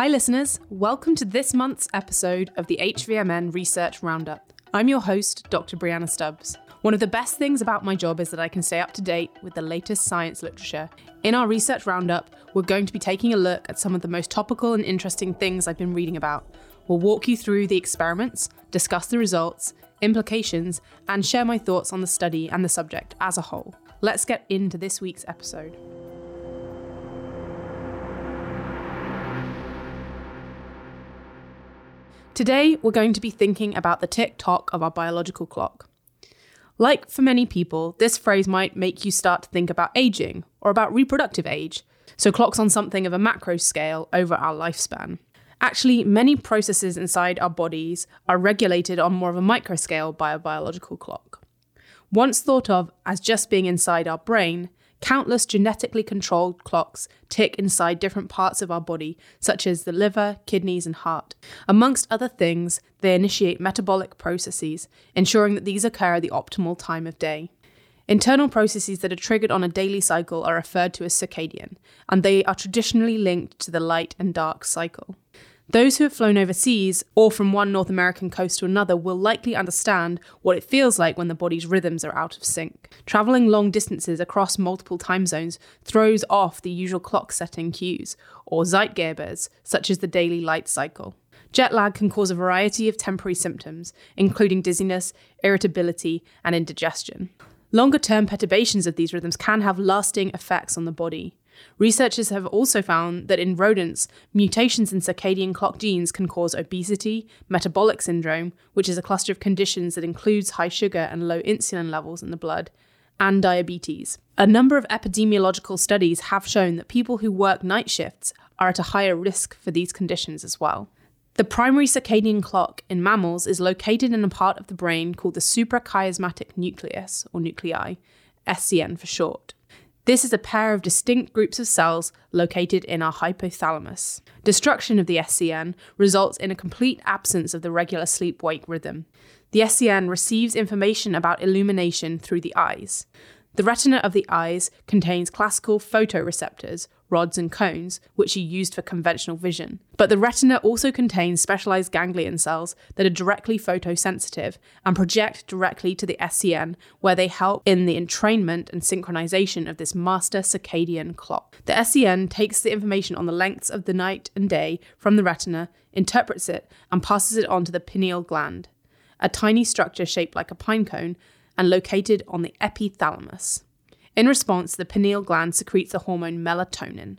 Hi, listeners. Welcome to this month's episode of the HVMN Research Roundup. I'm your host, Dr. Brianna Stubbs. One of the best things about my job is that I can stay up to date with the latest science literature. In our research roundup, we're going to be taking a look at some of the most topical and interesting things I've been reading about. We'll walk you through the experiments, discuss the results, implications, and share my thoughts on the study and the subject as a whole. Let's get into this week's episode. Today, we're going to be thinking about the tick tock of our biological clock. Like for many people, this phrase might make you start to think about aging or about reproductive age, so clocks on something of a macro scale over our lifespan. Actually, many processes inside our bodies are regulated on more of a micro scale by a biological clock. Once thought of as just being inside our brain, Countless genetically controlled clocks tick inside different parts of our body, such as the liver, kidneys, and heart. Amongst other things, they initiate metabolic processes, ensuring that these occur at the optimal time of day. Internal processes that are triggered on a daily cycle are referred to as circadian, and they are traditionally linked to the light and dark cycle. Those who have flown overseas or from one North American coast to another will likely understand what it feels like when the body's rhythms are out of sync. Travelling long distances across multiple time zones throws off the usual clock setting cues, or Zeitgebers, such as the daily light cycle. Jet lag can cause a variety of temporary symptoms, including dizziness, irritability, and indigestion. Longer term perturbations of these rhythms can have lasting effects on the body. Researchers have also found that in rodents, mutations in circadian clock genes can cause obesity, metabolic syndrome, which is a cluster of conditions that includes high sugar and low insulin levels in the blood, and diabetes. A number of epidemiological studies have shown that people who work night shifts are at a higher risk for these conditions as well. The primary circadian clock in mammals is located in a part of the brain called the suprachiasmatic nucleus, or nuclei, SCN for short. This is a pair of distinct groups of cells located in our hypothalamus. Destruction of the SCN results in a complete absence of the regular sleep wake rhythm. The SCN receives information about illumination through the eyes. The retina of the eyes contains classical photoreceptors, rods and cones, which are used for conventional vision. But the retina also contains specialized ganglion cells that are directly photosensitive and project directly to the SCN, where they help in the entrainment and synchronization of this master circadian clock. The SCN takes the information on the lengths of the night and day from the retina, interprets it, and passes it on to the pineal gland, a tiny structure shaped like a pine cone and located on the epithalamus. In response, the pineal gland secretes the hormone melatonin.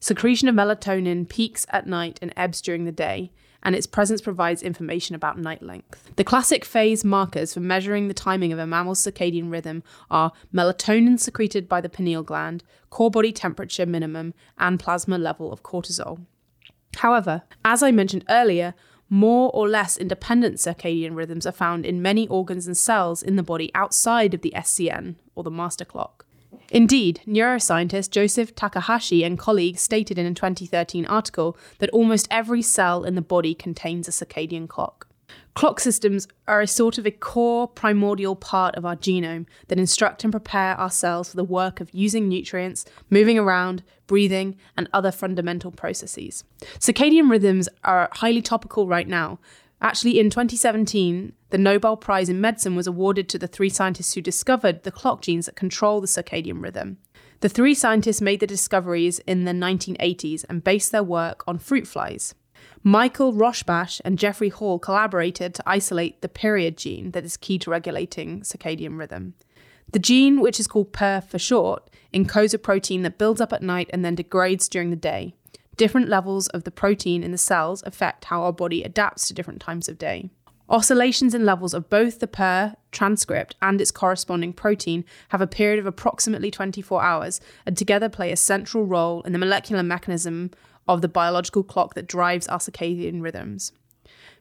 Secretion of melatonin peaks at night and ebbs during the day, and its presence provides information about night length. The classic phase markers for measuring the timing of a mammal's circadian rhythm are melatonin secreted by the pineal gland, core body temperature minimum, and plasma level of cortisol. However, as I mentioned earlier, more or less independent circadian rhythms are found in many organs and cells in the body outside of the SCN, or the master clock. Indeed, neuroscientist Joseph Takahashi and colleagues stated in a 2013 article that almost every cell in the body contains a circadian clock. Clock systems are a sort of a core primordial part of our genome that instruct and prepare our cells for the work of using nutrients, moving around, breathing, and other fundamental processes. Circadian rhythms are highly topical right now. Actually, in 2017, the Nobel Prize in Medicine was awarded to the three scientists who discovered the clock genes that control the circadian rhythm. The three scientists made the discoveries in the 1980s and based their work on fruit flies. Michael Rosbash and Jeffrey Hall collaborated to isolate the period gene that is key to regulating circadian rhythm. The gene, which is called PER for short, encodes a protein that builds up at night and then degrades during the day. Different levels of the protein in the cells affect how our body adapts to different times of day. Oscillations in levels of both the PER transcript and its corresponding protein have a period of approximately 24 hours and together play a central role in the molecular mechanism of the biological clock that drives our circadian rhythms.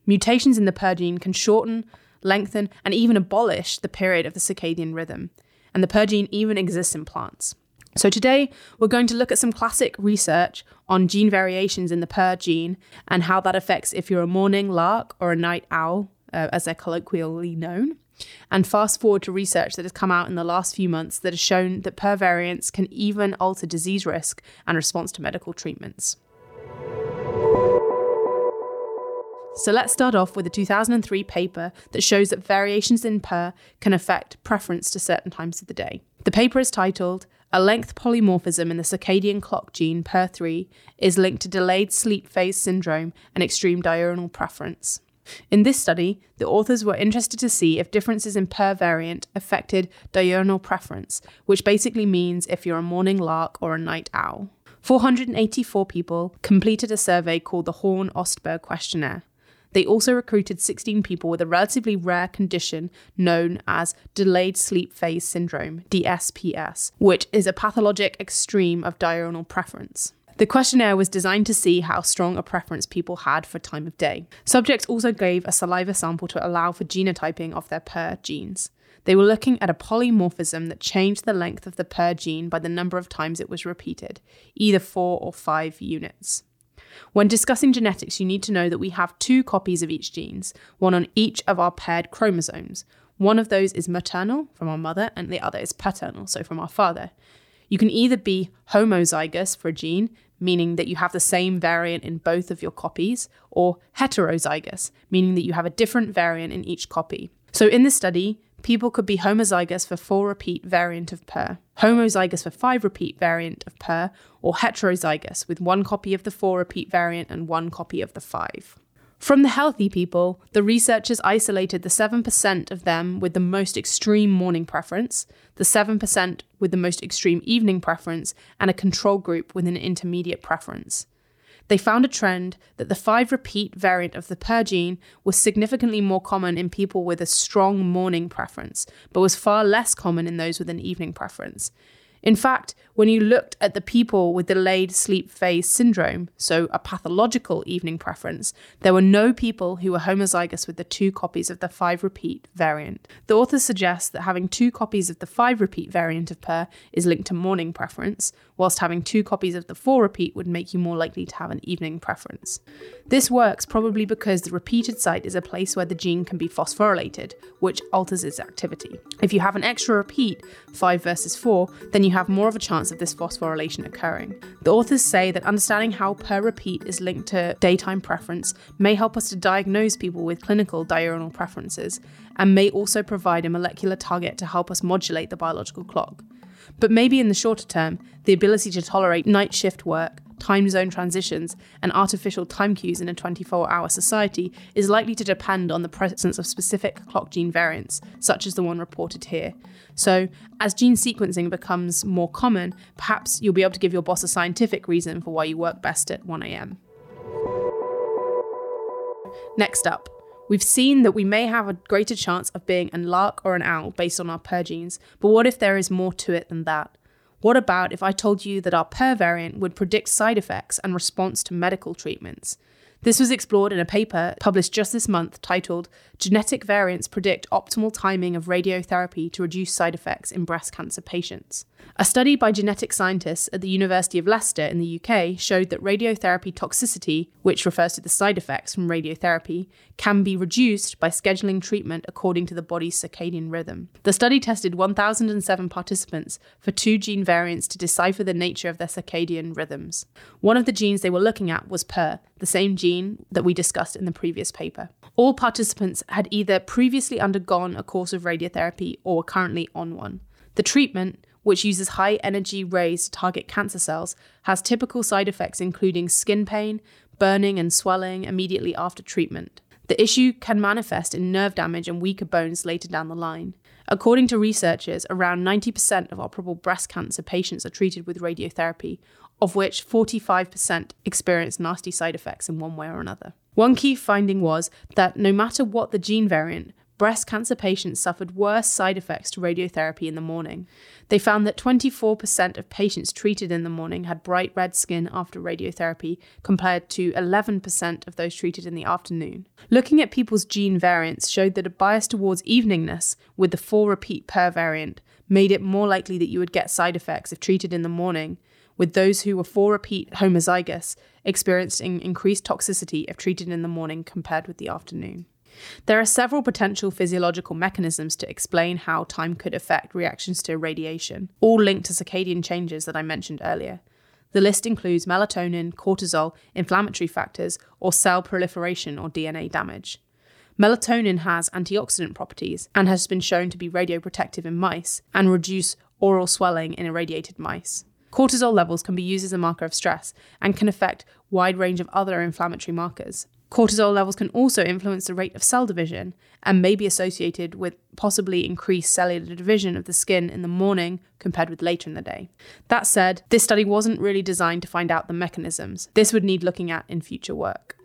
Mutations in the PER gene can shorten, lengthen, and even abolish the period of the circadian rhythm, and the PER gene even exists in plants. So, today we're going to look at some classic research on gene variations in the PER gene and how that affects if you're a morning lark or a night owl, uh, as they're colloquially known. And fast forward to research that has come out in the last few months that has shown that PER variants can even alter disease risk and response to medical treatments. So let's start off with a 2003 paper that shows that variations in PER can affect preference to certain times of the day. The paper is titled A Length Polymorphism in the Circadian Clock Gene PER3 is linked to delayed sleep phase syndrome and extreme diurnal preference. In this study, the authors were interested to see if differences in PER variant affected diurnal preference, which basically means if you're a morning lark or a night owl. 484 people completed a survey called the Horne Ostberg Questionnaire. They also recruited 16 people with a relatively rare condition known as delayed sleep phase syndrome, DSPS, which is a pathologic extreme of diurnal preference. The questionnaire was designed to see how strong a preference people had for time of day. Subjects also gave a saliva sample to allow for genotyping of their PER genes. They were looking at a polymorphism that changed the length of the PER gene by the number of times it was repeated, either four or five units. When discussing genetics, you need to know that we have two copies of each genes, one on each of our paired chromosomes. One of those is maternal from our mother, and the other is paternal, so from our father. You can either be homozygous for a gene, meaning that you have the same variant in both of your copies, or heterozygous, meaning that you have a different variant in each copy. So in this study, people could be homozygous for 4 repeat variant of PER, homozygous for 5 repeat variant of PER, or heterozygous with one copy of the 4 repeat variant and one copy of the 5. From the healthy people, the researchers isolated the 7% of them with the most extreme morning preference, the 7% with the most extreme evening preference, and a control group with an intermediate preference they found a trend that the 5 repeat variant of the PER gene was significantly more common in people with a strong morning preference, but was far less common in those with an evening preference. In fact, when you looked at the people with delayed sleep phase syndrome, so a pathological evening preference, there were no people who were homozygous with the two copies of the 5 repeat variant. The authors suggest that having two copies of the 5 repeat variant of PER is linked to morning preference, whilst having two copies of the 4 repeat would make you more likely to have an evening preference. This works probably because the repeated site is a place where the gene can be phosphorylated, which alters its activity. If you have an extra repeat, 5 versus 4, then you have more of a chance of this phosphorylation occurring. The authors say that understanding how PER repeat is linked to daytime preference may help us to diagnose people with clinical diurnal preferences, and may also provide a molecular target to help us modulate the biological clock. But maybe in the shorter term, the ability to tolerate night shift work, time zone transitions, and artificial time cues in a 24 hour society is likely to depend on the presence of specific clock gene variants, such as the one reported here. So, as gene sequencing becomes more common, perhaps you'll be able to give your boss a scientific reason for why you work best at 1am. Next up, We've seen that we may have a greater chance of being a lark or an owl based on our PER genes, but what if there is more to it than that? What about if I told you that our PER variant would predict side effects and response to medical treatments? This was explored in a paper published just this month titled Genetic Variants Predict Optimal Timing of Radiotherapy to Reduce Side Effects in Breast Cancer Patients. A study by genetic scientists at the University of Leicester in the UK showed that radiotherapy toxicity, which refers to the side effects from radiotherapy, can be reduced by scheduling treatment according to the body's circadian rhythm. The study tested 1,007 participants for two gene variants to decipher the nature of their circadian rhythms. One of the genes they were looking at was PER, the same gene that we discussed in the previous paper. All participants had either previously undergone a course of radiotherapy or were currently on one. The treatment, which uses high energy rays to target cancer cells, has typical side effects including skin pain, burning, and swelling immediately after treatment. The issue can manifest in nerve damage and weaker bones later down the line. According to researchers, around 90% of operable breast cancer patients are treated with radiotherapy, of which 45% experience nasty side effects in one way or another. One key finding was that no matter what the gene variant, breast cancer patients suffered worse side effects to radiotherapy in the morning. They found that 24% of patients treated in the morning had bright red skin after radiotherapy, compared to 11% of those treated in the afternoon. Looking at people's gene variants showed that a bias towards eveningness with the 4 repeat PER variant made it more likely that you would get side effects if treated in the morning, with those who were 4 repeat homozygous experiencing increased toxicity if treated in the morning compared with the afternoon. There are several potential physiological mechanisms to explain how time could affect reactions to radiation, all linked to circadian changes that I mentioned earlier. The list includes melatonin, cortisol, inflammatory factors, or cell proliferation or DNA damage. Melatonin has antioxidant properties and has been shown to be radioprotective in mice and reduce oral swelling in irradiated mice. Cortisol levels can be used as a marker of stress and can affect wide range of other inflammatory markers. Cortisol levels can also influence the rate of cell division and may be associated with possibly increased cellular division of the skin in the morning compared with later in the day. That said, this study wasn't really designed to find out the mechanisms. This would need looking at in future work.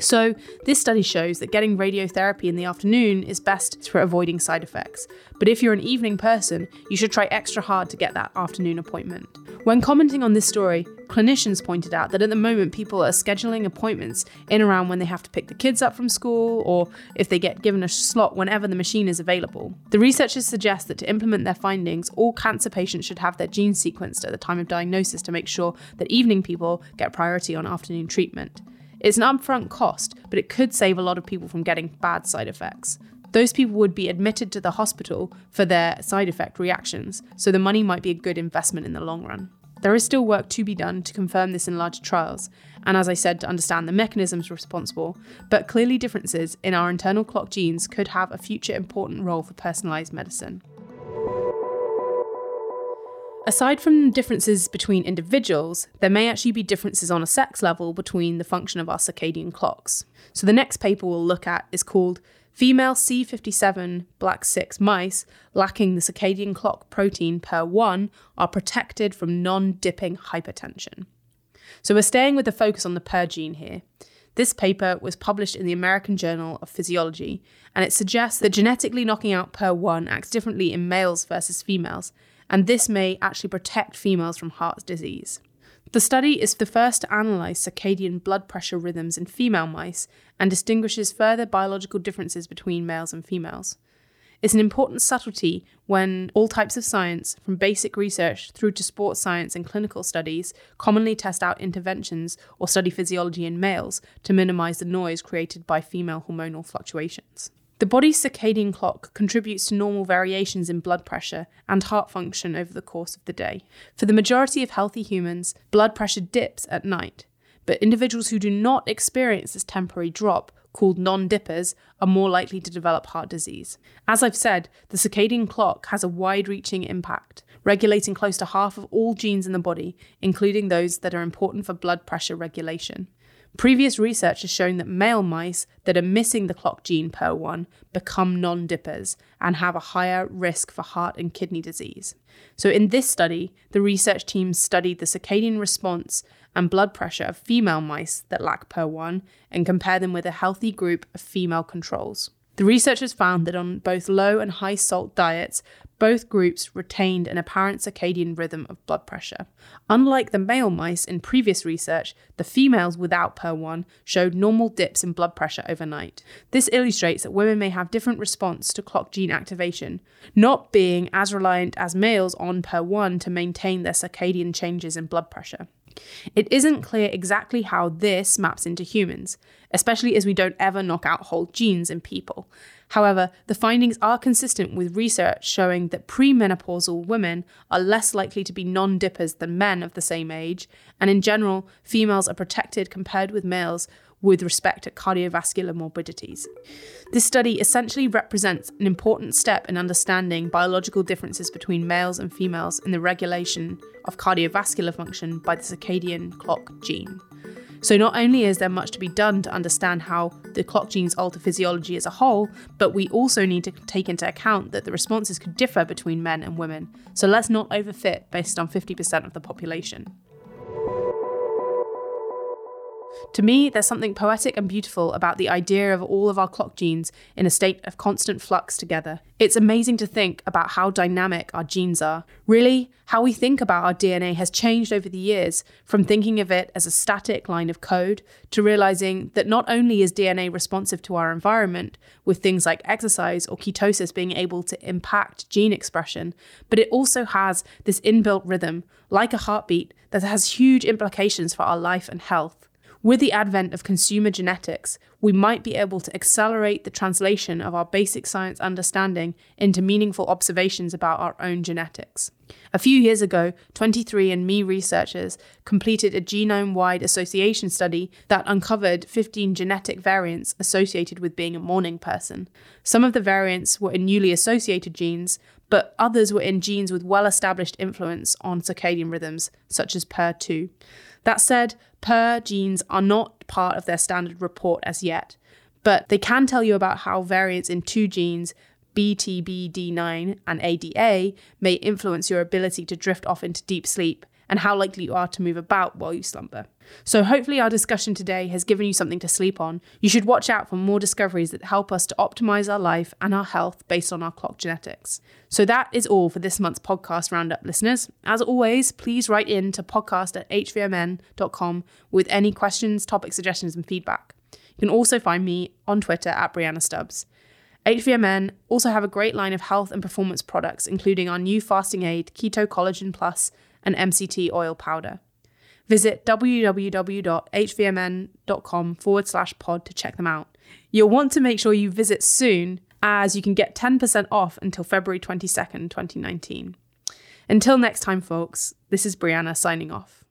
So, this study shows that getting radiotherapy in the afternoon is best for avoiding side effects. But if you're an evening person, you should try extra hard to get that afternoon appointment. When commenting on this story, clinicians pointed out that at the moment people are scheduling appointments in around when they have to pick the kids up from school or if they get given a slot whenever the machine is available. The researchers suggest that to implement their findings, all cancer patients should have their genes sequenced at the time of diagnosis to make sure that evening people get priority on afternoon treatment. It's an upfront cost, but it could save a lot of people from getting bad side effects. Those people would be admitted to the hospital for their side effect reactions, so the money might be a good investment in the long run. There is still work to be done to confirm this in larger trials, and as I said, to understand the mechanisms responsible, but clearly differences in our internal clock genes could have a future important role for personalised medicine. Aside from differences between individuals, there may actually be differences on a sex level between the function of our circadian clocks. So the next paper we'll look at is called Female C57 Black 6 mice lacking the circadian clock protein PER1 are protected from non dipping hypertension. So we're staying with the focus on the PER gene here. This paper was published in the American Journal of Physiology, and it suggests that genetically knocking out PER1 acts differently in males versus females, and this may actually protect females from heart disease. The study is the first to analyse circadian blood pressure rhythms in female mice and distinguishes further biological differences between males and females. It's an important subtlety when all types of science, from basic research through to sports science and clinical studies, commonly test out interventions or study physiology in males to minimise the noise created by female hormonal fluctuations. The body's circadian clock contributes to normal variations in blood pressure and heart function over the course of the day. For the majority of healthy humans, blood pressure dips at night, but individuals who do not experience this temporary drop, called non dippers, are more likely to develop heart disease. As I've said, the circadian clock has a wide reaching impact, regulating close to half of all genes in the body, including those that are important for blood pressure regulation. Previous research has shown that male mice that are missing the clock gene PER1 become non dippers and have a higher risk for heart and kidney disease. So, in this study, the research team studied the circadian response and blood pressure of female mice that lack PER1 and compared them with a healthy group of female controls. The researchers found that on both low and high salt diets, both groups retained an apparent circadian rhythm of blood pressure. Unlike the male mice in previous research, the females without PER1 showed normal dips in blood pressure overnight. This illustrates that women may have different response to clock gene activation, not being as reliant as males on PER1 to maintain their circadian changes in blood pressure. It isn't clear exactly how this maps into humans, especially as we don't ever knock out whole genes in people. However, the findings are consistent with research showing that premenopausal women are less likely to be non dippers than men of the same age, and in general, females are protected compared with males with respect to cardiovascular morbidities. This study essentially represents an important step in understanding biological differences between males and females in the regulation of cardiovascular function by the circadian clock gene. So, not only is there much to be done to understand how the clock genes alter physiology as a whole, but we also need to take into account that the responses could differ between men and women. So, let's not overfit based on 50% of the population. To me, there's something poetic and beautiful about the idea of all of our clock genes in a state of constant flux together. It's amazing to think about how dynamic our genes are. Really, how we think about our DNA has changed over the years, from thinking of it as a static line of code to realizing that not only is DNA responsive to our environment, with things like exercise or ketosis being able to impact gene expression, but it also has this inbuilt rhythm, like a heartbeat, that has huge implications for our life and health. With the advent of consumer genetics, we might be able to accelerate the translation of our basic science understanding into meaningful observations about our own genetics. A few years ago, 23andMe researchers completed a genome wide association study that uncovered 15 genetic variants associated with being a morning person. Some of the variants were in newly associated genes, but others were in genes with well established influence on circadian rhythms, such as PER2. That said, PER genes are not part of their standard report as yet, but they can tell you about how variants in two genes, BTBD9 and ADA, may influence your ability to drift off into deep sleep and how likely you are to move about while you slumber. So, hopefully, our discussion today has given you something to sleep on. You should watch out for more discoveries that help us to optimize our life and our health based on our clock genetics. So, that is all for this month's podcast roundup, listeners. As always, please write in to podcast at hvmn.com with any questions, topic suggestions, and feedback. You can also find me on Twitter at Brianna Stubbs. HVMN also have a great line of health and performance products, including our new fasting aid, Keto Collagen Plus, and MCT oil powder. Visit www.hvmn.com forward slash pod to check them out. You'll want to make sure you visit soon, as you can get 10% off until February 22nd, 2019. Until next time, folks, this is Brianna signing off.